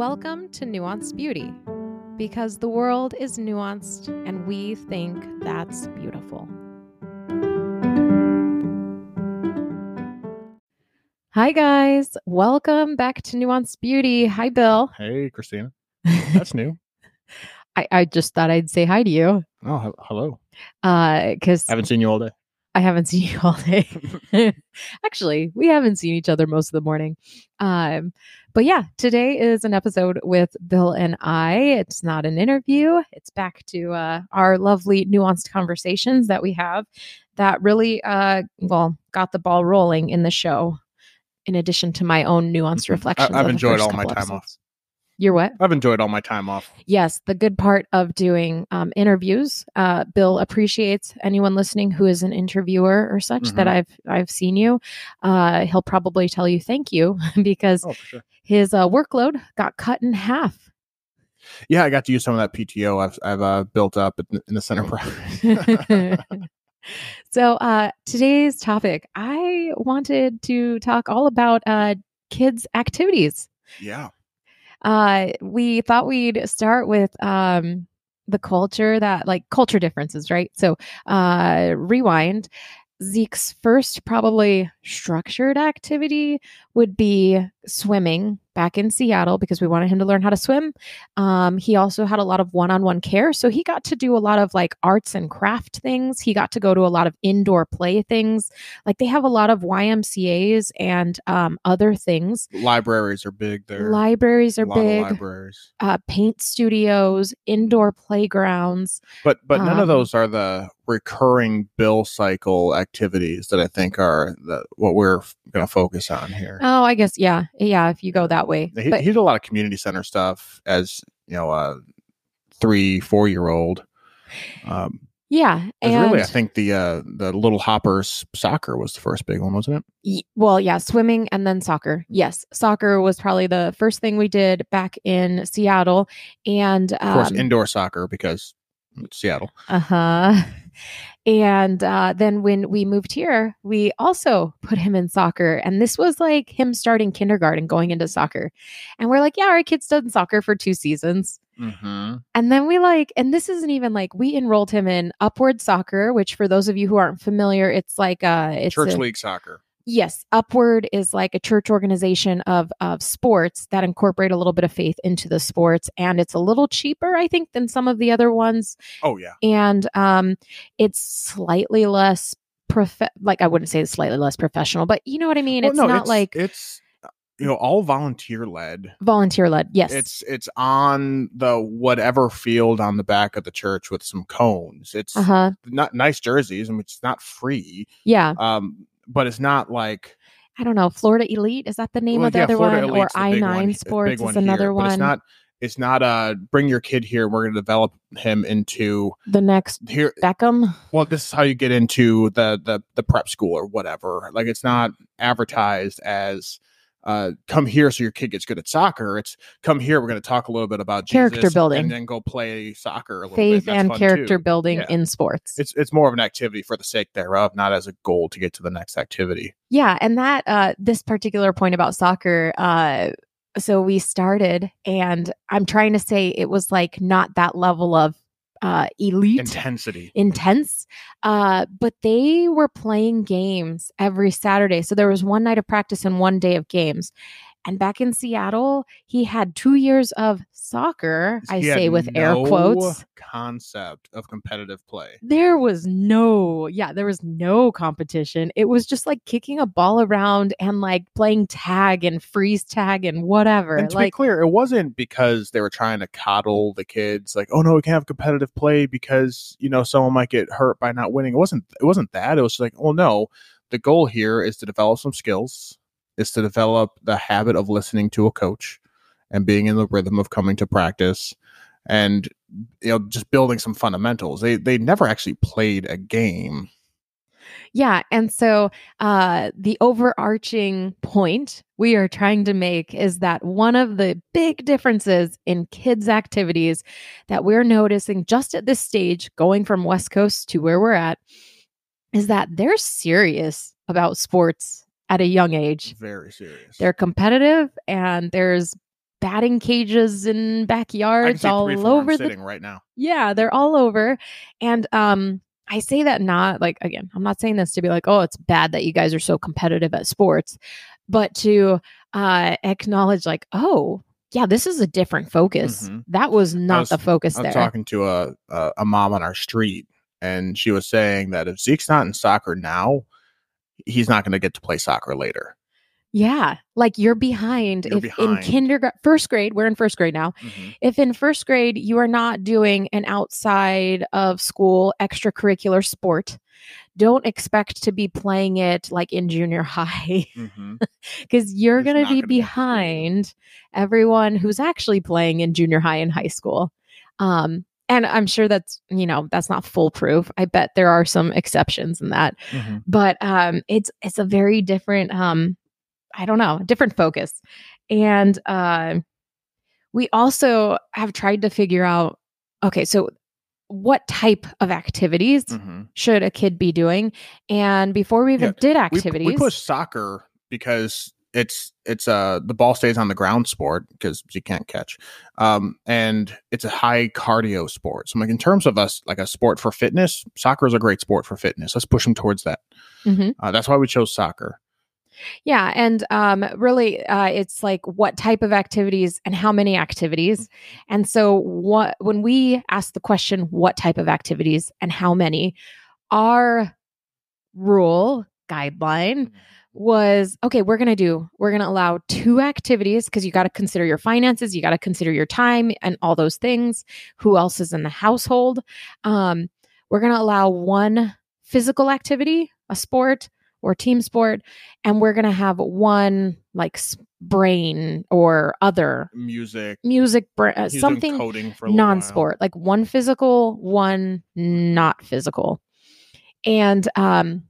Welcome to Nuanced Beauty, because the world is nuanced and we think that's beautiful. Hi, guys. Welcome back to Nuanced Beauty. Hi, Bill. Hey, Christina. That's new. I, I just thought I'd say hi to you Oh, he- hello. because I Haven't seen you all day. I haven't seen you all day. Actually, we haven't seen each other most of the morning. Um, but yeah, today is an episode with Bill and I. It's not an interview. It's back to uh, our lovely nuanced conversations that we have that really, uh, well, got the ball rolling in the show. In addition to my own nuanced Mhm. I- reflections, I've enjoyed all my time off. You're what? I've enjoyed all my time off. Yes, the good part of doing um, interviews. Uh, Bill appreciates anyone listening who is an interviewer or such that Mhm. I've I've seen you. Uh, he'll probably tell you thank you because Oh, sure. His uh, workload got cut in half. Yeah, I got to use some of that PTO I've I've uh, built up in, in the center. so uh, today's topic, I wanted to talk all about uh, kids' activities. yeah. uh we thought we'd start with um the culture that like culture differences right so uh rewind zeke's first probably structured activity would be swimming back in seattle because we wanted him to learn how to swim um, he also had a lot of one-on-one care so he got to do a lot of like arts and craft things he got to go to a lot of indoor play things like they have a lot of ymcas and um, other things Libraries are big there. libraries are big libraries. uh, paint studios indoor playgrounds But but none Um, of those are the recurring bill cycle activities that I think are the, what we're going to focus on here. oh i guess yeah yeah if you go that way he, but he did a lot of community center stuff as you know a three four year old. Um, yeah and really, I think the uh, the little hoppers soccer was the first big one, wasn't it? y- well yeah swimming and then soccer yes soccer was probably the first thing we did back in seattle and Of course, um, indoor soccer because Seattle. Uh-huh. And uh, then when we moved here, we also put him in soccer. And this was like him starting kindergarten, going into soccer. And we're like, yeah, our kid's done soccer for two seasons. Mm-hmm. And then we like, and this isn't even like we enrolled him in Upward Soccer, which for those of you who aren't familiar, it's like uh it's Church a- league soccer. Yes, Upward is like a church organization of of sports that incorporate a little bit of faith into the sports, and it's a little cheaper, I think, than some of the other ones Oh yeah, and um it's slightly less prof like i wouldn't say it's slightly less professional but you know what i mean Well, it's no, not like it's you know all volunteer led. volunteer led yes It's it's on the whatever field on the back of the church with some cones. It's uh-huh not nice jerseys. I mean, it's not free. yeah Um, but it's not like i don't know florida elite is that the name well, of the yeah, other Florida one or Elite's big one i9 sports is another here, one It's not. It's not. Uh, bring your kid here. We're going to develop him into the next here. beckham well this is how you get into the the the prep school or whatever like it's not advertised as uh come here so your kid gets good at soccer it's come here we're going to talk a little bit about Character Jesus building. and then go play soccer a little faith. And character too. building Yeah. in sports it's it's more of an activity for the sake thereof not as a goal to get to the next activity Yeah, and that uh this particular point about soccer uh so we started and I'm trying to say it was like not that level of uh elite intensity intense uh but they were playing games every Saturday. So there was one night of practice and one day of games. And back in Seattle, he had 2 years of soccer, I He say with air quotes. concept of competitive play There was no, yeah, there was no competition. It was just like kicking a ball around and like playing tag and freeze tag and whatever. And to be clear, it wasn't because they were trying to coddle the kids, like, oh no, we can't have competitive play because you know someone might get hurt by not winning. It wasn't. It wasn't that. It was like, oh no, the goal here is to develop some skills, is to develop the habit of listening to a coach, and being in the rhythm of coming to practice, and you know just building some fundamentals. They they never actually played a game. yeah. And so uh, the overarching point we are trying to make is that one of the big differences in kids' activities that we're noticing just at this stage, going from West Coast to where we're at, is that they're serious about sports at a young age. Very serious. They're competitive and there's batting cages in backyards all over the sitting right now. yeah, they're all over. And um I say that not like again, I'm not saying this to be like, oh, it's bad that you guys are so competitive at sports, but to uh acknowledge like, oh, yeah, this is a different focus. Mhm. That was not was- the focus I was there. talking to a, a a mom on our street, and she was saying that if Zeke's not in soccer now, he's not going to get to play soccer later. yeah. Like you're behind You're if in kindergarten first grade, we're in first grade now. If in first grade you are not doing an outside of school extracurricular sport, don't expect to be playing it like in junior high. because you're going to be gonna be able to do it. behind everyone who's actually playing in junior high and high school. Um, and I'm sure that's you know that's not foolproof. I bet there are some exceptions in that, hmm but um, it's it's a very different um, I don't know different focus, and uh, we also have tried to figure out okay, so what type of activities hmm should a kid be doing? And before we even Yeah, did We, activities, we push soccer because it's it's uh the ball stays on the ground sport because you can't catch, um, and it's a high cardio sport. So, like in terms of us like a sport for fitness, soccer is a great sport for fitness. Let's push them towards that. Mhm. Uh, that's why we chose soccer. Yeah, and um, really, uh, it's like what type of activities and how many activities. And so, what when we ask the question, what type of activities and how many, our rule guideline was okay. We're gonna do. We're gonna allow two activities because you got to consider your finances, you got to consider your time, and all those things. Who else is in the household? Um, we're gonna allow one physical activity, a sport or team sport, and we're gonna have one like brain or other Music, music, bra- uh, He was doing something coding for a non-sport, like one physical, one not physical, and um,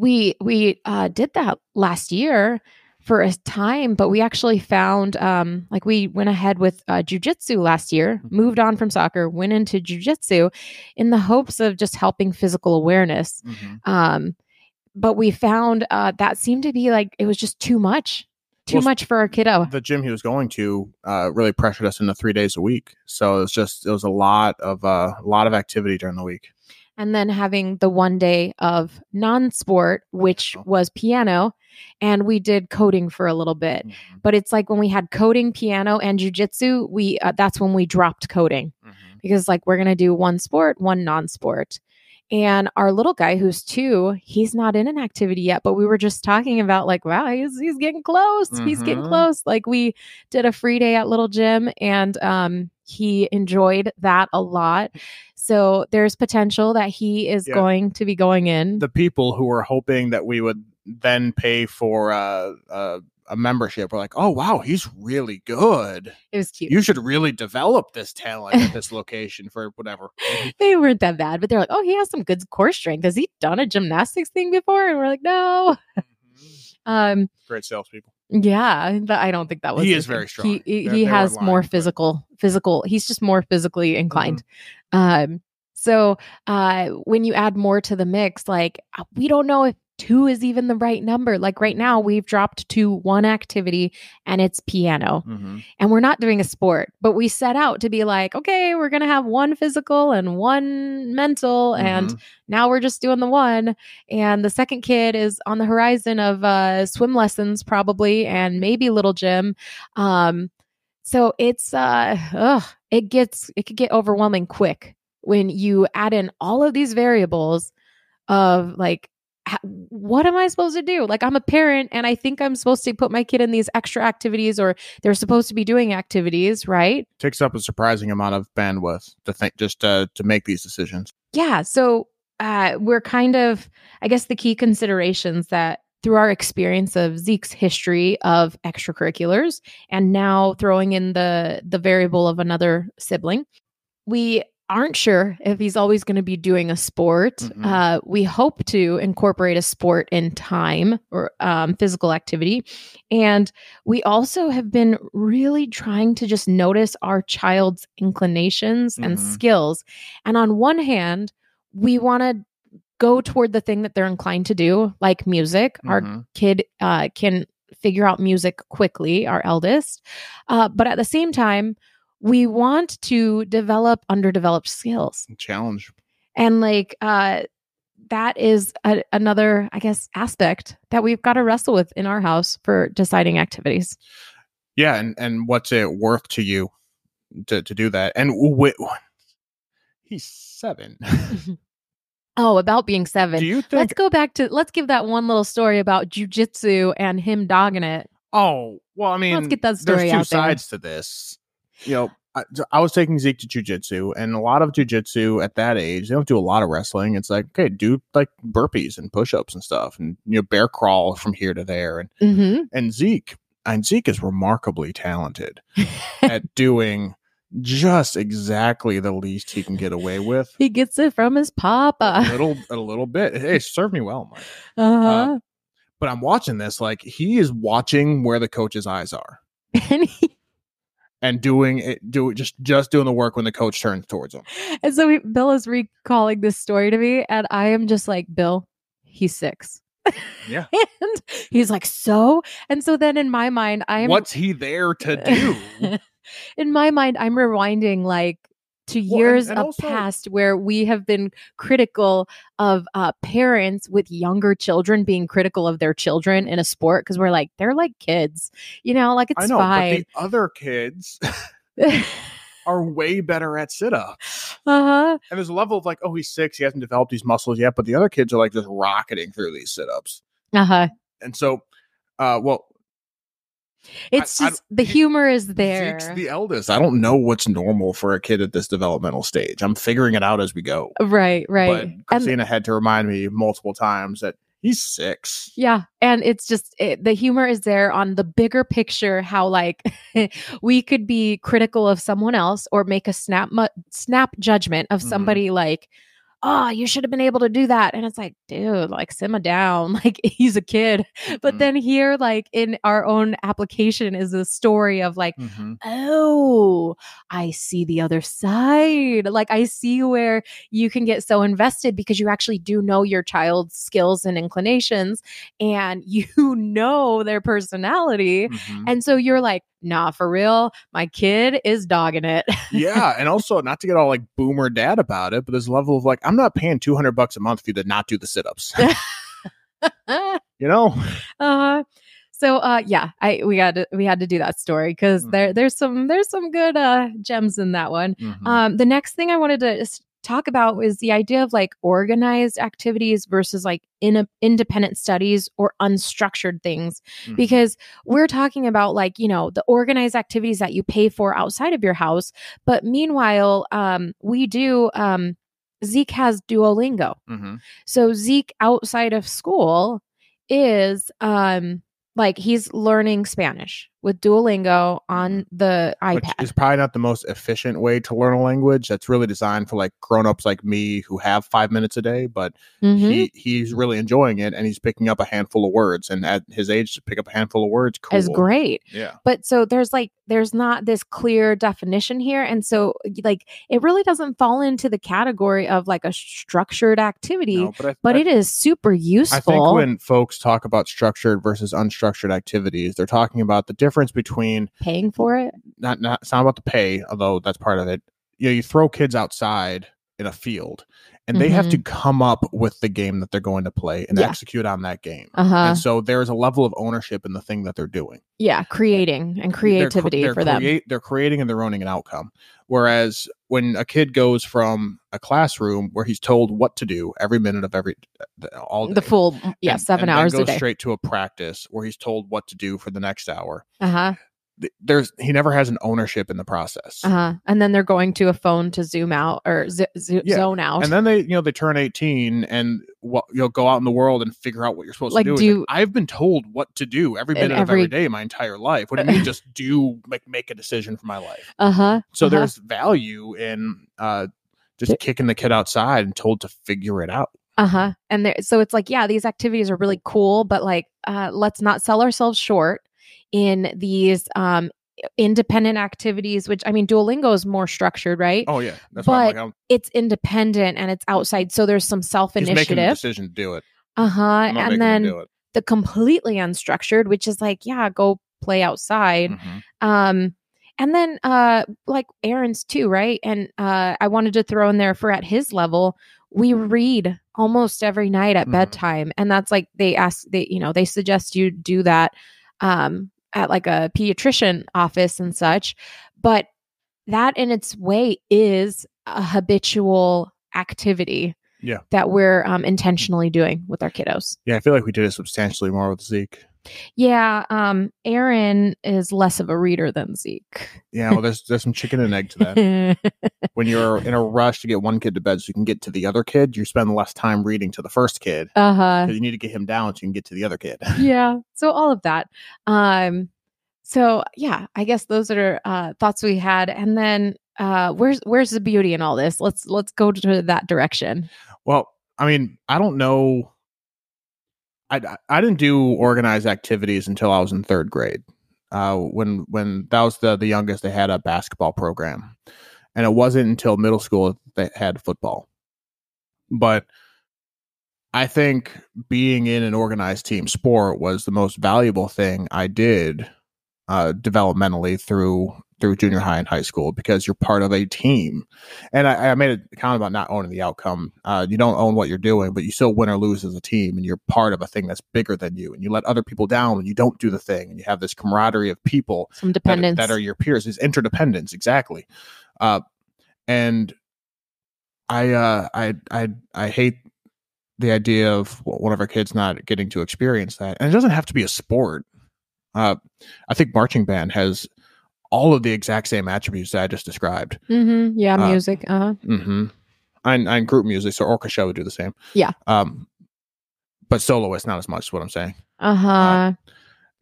we we uh, did that last year for a time, but we actually found um, like we went ahead with uh, jujitsu last year, Mhm. moved on from soccer, went into jujitsu in the hopes of just helping physical awareness. Mhm. Um, but we found uh, that seemed to be like it was just too much, too Well, much for our kiddo. The gym he was going to uh, really pressured us into three days a week. So it was just it was a lot of uh, a lot of activity during the week. And then having the one day of non-sport which was piano and we did coding for a little bit Mhm. but it's like when we had coding piano and jujitsu we uh, that's when we dropped coding Mhm. because like we're gonna do one sport one non-sport and our little guy who's two he's not in an activity yet but we were just talking about like wow he's, he's getting close he's getting Mhm. close like we did a free day at little gym and um he enjoyed that a lot so there's potential that he is Yeah. going to be going in the people who were hoping that we would then pay for uh, uh, a membership were like, "Oh wow, he's really good. it was cute You should really develop this talent at this location for whatever." they weren't that bad but they're like oh he has some good core strength has he done a gymnastics thing before and we're like no um Great salespeople. Yeah, but I don't think that was. He is very strong. He he, he has weren't more lying, but- physical physical. He's just more physically inclined. Um. So, uh, when you add more to the mix, like uh, we don't know if two is even the right number. Like right now, we've dropped to one activity, and it's piano, Mhm. and we're not doing a sport. But we set out to be like, okay, we're gonna have one physical and one mental, and Mhm. now we're just doing the one and the second kid is on the horizon of uh swim lessons probably and maybe little gym um so it's uh ugh, it gets it could get overwhelming quick when you add in all of these variables of like what am I supposed to do? Like, I'm a parent and I think I'm supposed to put my kid in these extra activities or they're supposed to be doing activities, right? takes up a surprising amount of bandwidth to think just uh, to make these decisions. yeah so uh we're kind of i guess the key considerations that through our experience of zeke's history of extracurriculars and now throwing in the the variable of another sibling we aren't sure if he's always going to be doing a sport Mhm. uh, we hope to incorporate a sport in time or um, physical activity and we also have been really trying to just notice our child's inclinations and Mhm. skills and on one hand we want to go toward the thing that they're inclined to do like music our Mhm. kid uh, can figure out music quickly, our eldest. Uh, but at the same time, we want to develop underdeveloped skills. Challenge. And like, uh, that is a, another, I guess, aspect that we've got to wrestle with in our house for deciding activities. Yeah, and and what's it worth to you to to do that? And w- he's seven. oh, about being seven. do you think? Let's go back to let's give that one little story about jujitsu and him dogging it. oh, well, I mean, let's get that story there's two out there. sides to this. You know, I, I was taking Zeke to jujitsu, and a lot of jujitsu at that age, they don't do a lot of wrestling. It's like, okay, do like burpees and push-ups and stuff, and you know, bear crawl from here to there, and Mm-hmm. and Zeke and Zeke is remarkably talented at doing just exactly the least he can get away with. he gets it from his A papa. little, a little bit. Hey, serve me well, Mike. Uh-huh. But I'm watching this like he is watching where the coach's eyes are and, he, and doing it, do just just doing the work when the coach turns towards him. and so he, Bill is recalling this story to me, and I am just like, Bill, he's six. Yeah. and he's like, so? And so then in my mind, I am What's he there to do? in my mind, I'm rewinding like to Well, and- years and of also- past where we have been critical of uh, parents with younger children being critical of their children in a sport because we're like they're like kids, you know, like it's I know, fine. but the other kids are way better at sit ups. uh huh. And there's a level of like, oh, he's six, he hasn't developed these muscles yet, but the other kids are like just rocketing through these sit ups. Uh huh. And so, uh, well, It's I- just the humor is Zeke's there, the eldest. I don't know what's normal for a kid at this developmental stage. I'm figuring it out as we go. right? Right. But And- Christina had to remind me multiple times that he's six. Yeah. And it's just it, the humor is there on the bigger picture how like we could be critical of someone else or make a snap mu- snap judgment of Mhm. somebody like oh you should have been able to do that and it's like dude like simmer down like he's a kid but Mhm. then here like in our own application is a story of like Mhm. oh, I see the other side. Like I see where you can get so invested because you actually do know your child's skills and inclinations and you know their personality. Mhm. And so you're like, nah, for real, my kid is dogging it. yeah, and also not to get all like boomer dad about it, but there's a level of like, I'm not paying 200 bucks a month for you to not do the sit ups. you know? uh so uh yeah i we got to we had to do that story because Mhm. there there's some there's some good uh gems in that one Mhm. Um, the next thing I wanted to talk about was the idea of like organized activities versus like in independent studies or unstructured things Mhm. because we're talking about like you know the organized activities that you pay for outside of your house but meanwhile um we do um Zeke has Duolingo Mhm. so Zeke outside of school is um like he's learning Spanish with Duolingo on the Which iPad is probably not the most efficient way to learn a language. That's really designed for like grown-ups like me who have five minutes a day, but Mhm. he he's really enjoying it and he's picking up a handful of words. And at his age to pick up a handful of words, cool. is great Yeah. but so there's like there's not this clear definition here and so like it really doesn't fall into the category of like a structured activity No, but I, but I, it is super useful I think when folks talk about structured versus unstructured activities, they're talking about the difference between paying for it not not it's not about the pay, although that's part of it. You know, you throw kids outside in a field and they have to come up with the game that they're going to play and Mm-hmm. Yeah. execute on that game. uh-huh And so there's a level of ownership in the thing that they're doing. yeah creating and They're cr- creativity they're for them They're creating and they're owning an outcome. Whereas when a kid goes from a classroom where he's told what to do every minute of every all day, the full yeah and- seven and hours a goes day straight to a practice where he's told what to do for the next hour. uh-huh th- There's he never has an ownership in the process. uh-huh and then they're going to a phone to zoom out or z- z- Yeah. zone out And then they, you know, they turn 18 and what you'll go out in the world and figure out what you're supposed Like, to do. Do- I've been told what to do every minute of every every- day my entire life. What do you mean just do like make a decision for my life? uh-huh So uh-huh. there's value in uh just kicking the kid outside and told to figure it out. Uh-huh. And there so it's like, yeah, these activities are really cool, but like uh let's not sell ourselves short in these um independent activities, which I mean Duolingo is more structured, right? Oh yeah, that's why I'm like, But I'm, It's independent and it's outside. So there's some the self-initiative. decision to do it. Uh-huh. I'm not making And then the completely unstructured, which is like, yeah, go play outside. Mhm. Um, and then uh like Aaron's too, right? And uh I wanted to throw in there for at his level, we read almost every night at Mhm. bedtime. And that's like they ask they, you know, they suggest you do that um at like a pediatrician office and such. But that in its way is a habitual activity Yeah. that we're um, intentionally doing with our kiddos. Yeah, I feel like we did it substantially more with Zeke. Yeah, um, Aaron is less of a reader than Zeke. Yeah, well, there's there's some chicken and egg to that. when you're in a rush to get one kid to bed so you can get to the other kid, you spend less time reading to the first kid uh huh. because you need to get him down so you can get to the other kid. Yeah. So all of that. Um. So yeah, I guess those are uh, thoughts we had, and then uh, where's where's the beauty in all this? Let's let's go to that direction. Well, I mean, I don't know. I I didn't do organized activities until I was in third grade. Uh, when when that was the the youngest, they had a basketball program, and it wasn't until middle school they had football. But I think being in an organized team sport was the most valuable thing I did uh, developmentally through through junior high and high school because you're part of a team. And I, I made a comment about not owning the outcome. Uh, you don't own what you're doing, but you still win or lose as a team, and you're part of a thing that's bigger than you. And you let other people down when you don't do the thing, and you have this camaraderie of people Some that, that are your peers. Is interdependence exactly. Uh, and I, uh, I, I, I hate the idea of one of our kids not getting to experience that, and it doesn't have to be a sport. Uh, I think marching band has all of the exact same attributes that I just described. Mm-hmm. Yeah, Uh, music. Uh huh. Mm-hmm. And, and group music, so orchestra would do the same. Yeah. Um, but soloist, not as much. Is what I'm saying. Uh huh.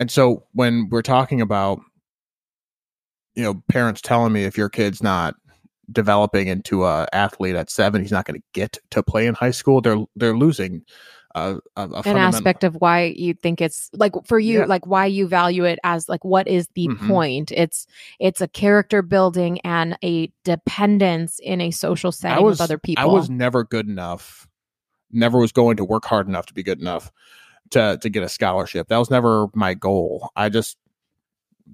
And so when we're talking about, you know, parents telling me if your kid's not developing into a athlete at seven, he's not going to get to play in high school. They're they're losing a, a An aspect of why you think it's like for you, Yeah. like why you value it as like what is the Mhm. point? It's it's a character building and a dependence in a social setting was- with other people. I was never good enough. Never was going to work hard enough to be good enough to to get a scholarship. That was never my goal. I just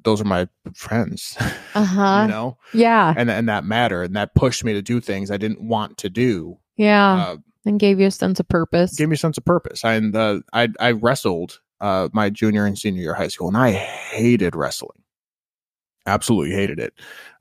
those are my friends, uh huh. you know, Yeah. and and that mattered, and that pushed me to do things I didn't want to do. Yeah. Uh, and gave you a sense of purpose. gave me a sense of purpose. I, and uh, I I wrestled uh, my junior and senior year of high school, and I hated wrestling. Absolutely hated it.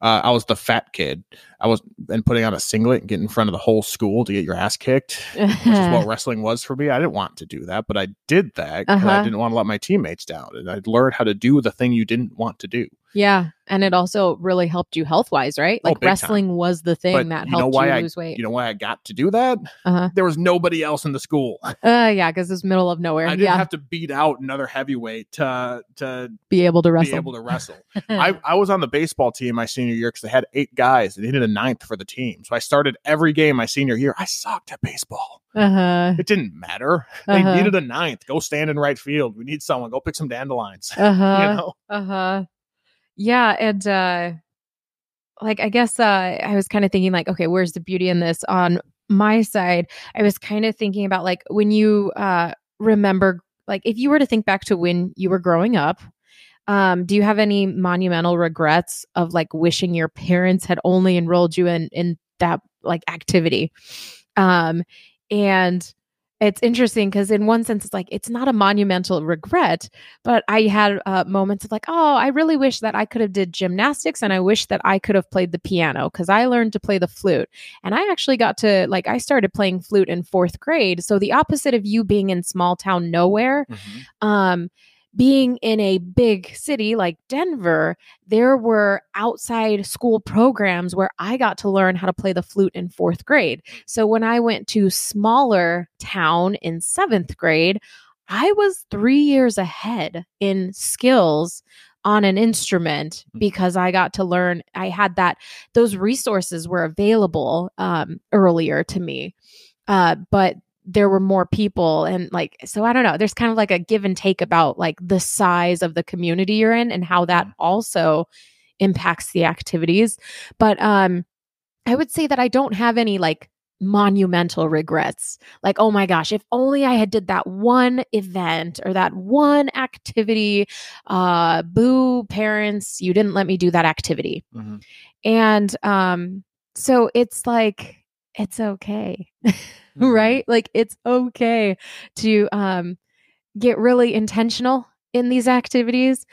Uh, I was the fat kid. I was and putting on a singlet and get in front of the whole school to get your ass kicked, which is what wrestling was for me. I didn't want to do that, but I did that because I Uh-huh. didn't want to let my teammates down, and I learned how to do the thing you didn't want to do. Yeah. And it also really helped you health wise, right? Oh, Like time. wrestling was the thing But that you know helped why you I- lose weight. You know why I got to do that? uh-huh. There was nobody else in the school. Uh, yeah, because it's middle of nowhere. I didn't yeah. have to beat out another heavyweight to to be able to wrestle. be able to wrestle. I, I was on the baseball team my senior year because they had eight guys and they needed a ninth for the team. So I started every game my senior year. I sucked at baseball. uh-huh. It didn't matter. They Uh-huh. needed a ninth. Go stand in right field. We need someone. Go pick some dandelions. Uh-huh. you know? Uh-huh. Yeah, and uh like I guess uh I was kind of thinking like okay, where's the beauty in this on my side? I was kind of thinking about like when you uh remember like if you were to think back to when you were growing up, um do you have any monumental regrets of like wishing your parents had only enrolled you in in that like activity? Um and it's interesting because in one sense it's like it's not a monumental regret but i had uh, moments of like oh i really wish that i could have did gymnastics and i wish that i could have played the piano because i learned to play the flute. And i actually got to like i started playing flute in fourth grade so the opposite of you being in small town nowhere um being in a big city like Denver, there were outside school programs where I got to learn how to play the flute in fourth grade. So when I went to smaller town in seventh grade, I was three years ahead in skills on an instrument because I got to learn. I had that; those resources were available um, earlier to me, uh, but there were more people and like so i don't know there's kind of like a give and take about like the size of the community you're in and how that also impacts the activities. But um i would say that i don't have any like monumental regrets like oh my gosh if only i had did that one event or that one activity uh boo parents you didn't let me do that activity. Mhm. and um so it's like it's okay Mhm. right like it's okay to um get really intentional in these activities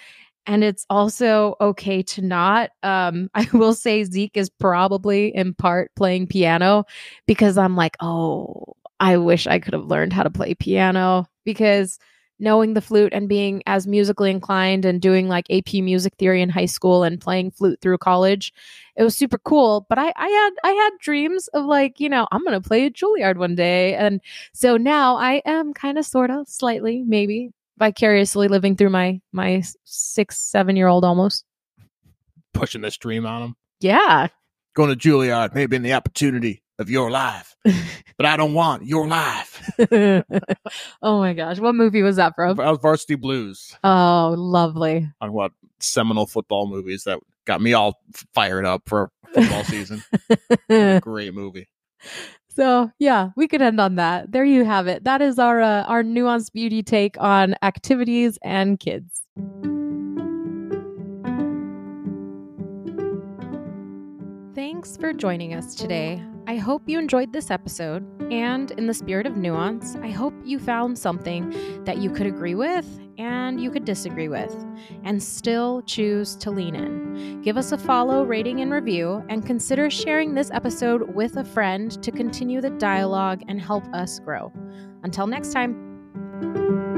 and it's also okay to not um i will say zeke is probably in part playing piano because i'm like oh i wish i could have learned how to play piano because knowing the flute and being as musically inclined and doing like ap music theory in high school and playing flute through college it was super cool. But i i had i had dreams of like you know i'm gonna play at juilliard one day. And so now i am kind of sort of slightly maybe vicariously living through my my six seven year old almost. Pushing this dream on him. yeah. Going to Juilliard may have been the opportunity of your life, but I don't want your life. oh my gosh what movie was that from That was Varsity Blues. oh lovely On what seminal football movies that got me all fired up for football season. Great movie. So yeah, we could end on that. There you have it. That is our uh, our nuanced beauty take on activities and kids. Thanks for joining us today. I hope you enjoyed this episode, and in the spirit of nuance, I hope you found something that you could agree with and you could disagree with, and still choose to lean in. Give us a follow, rating, and review, and consider sharing this episode with a friend to continue the dialogue and help us grow. Until next time.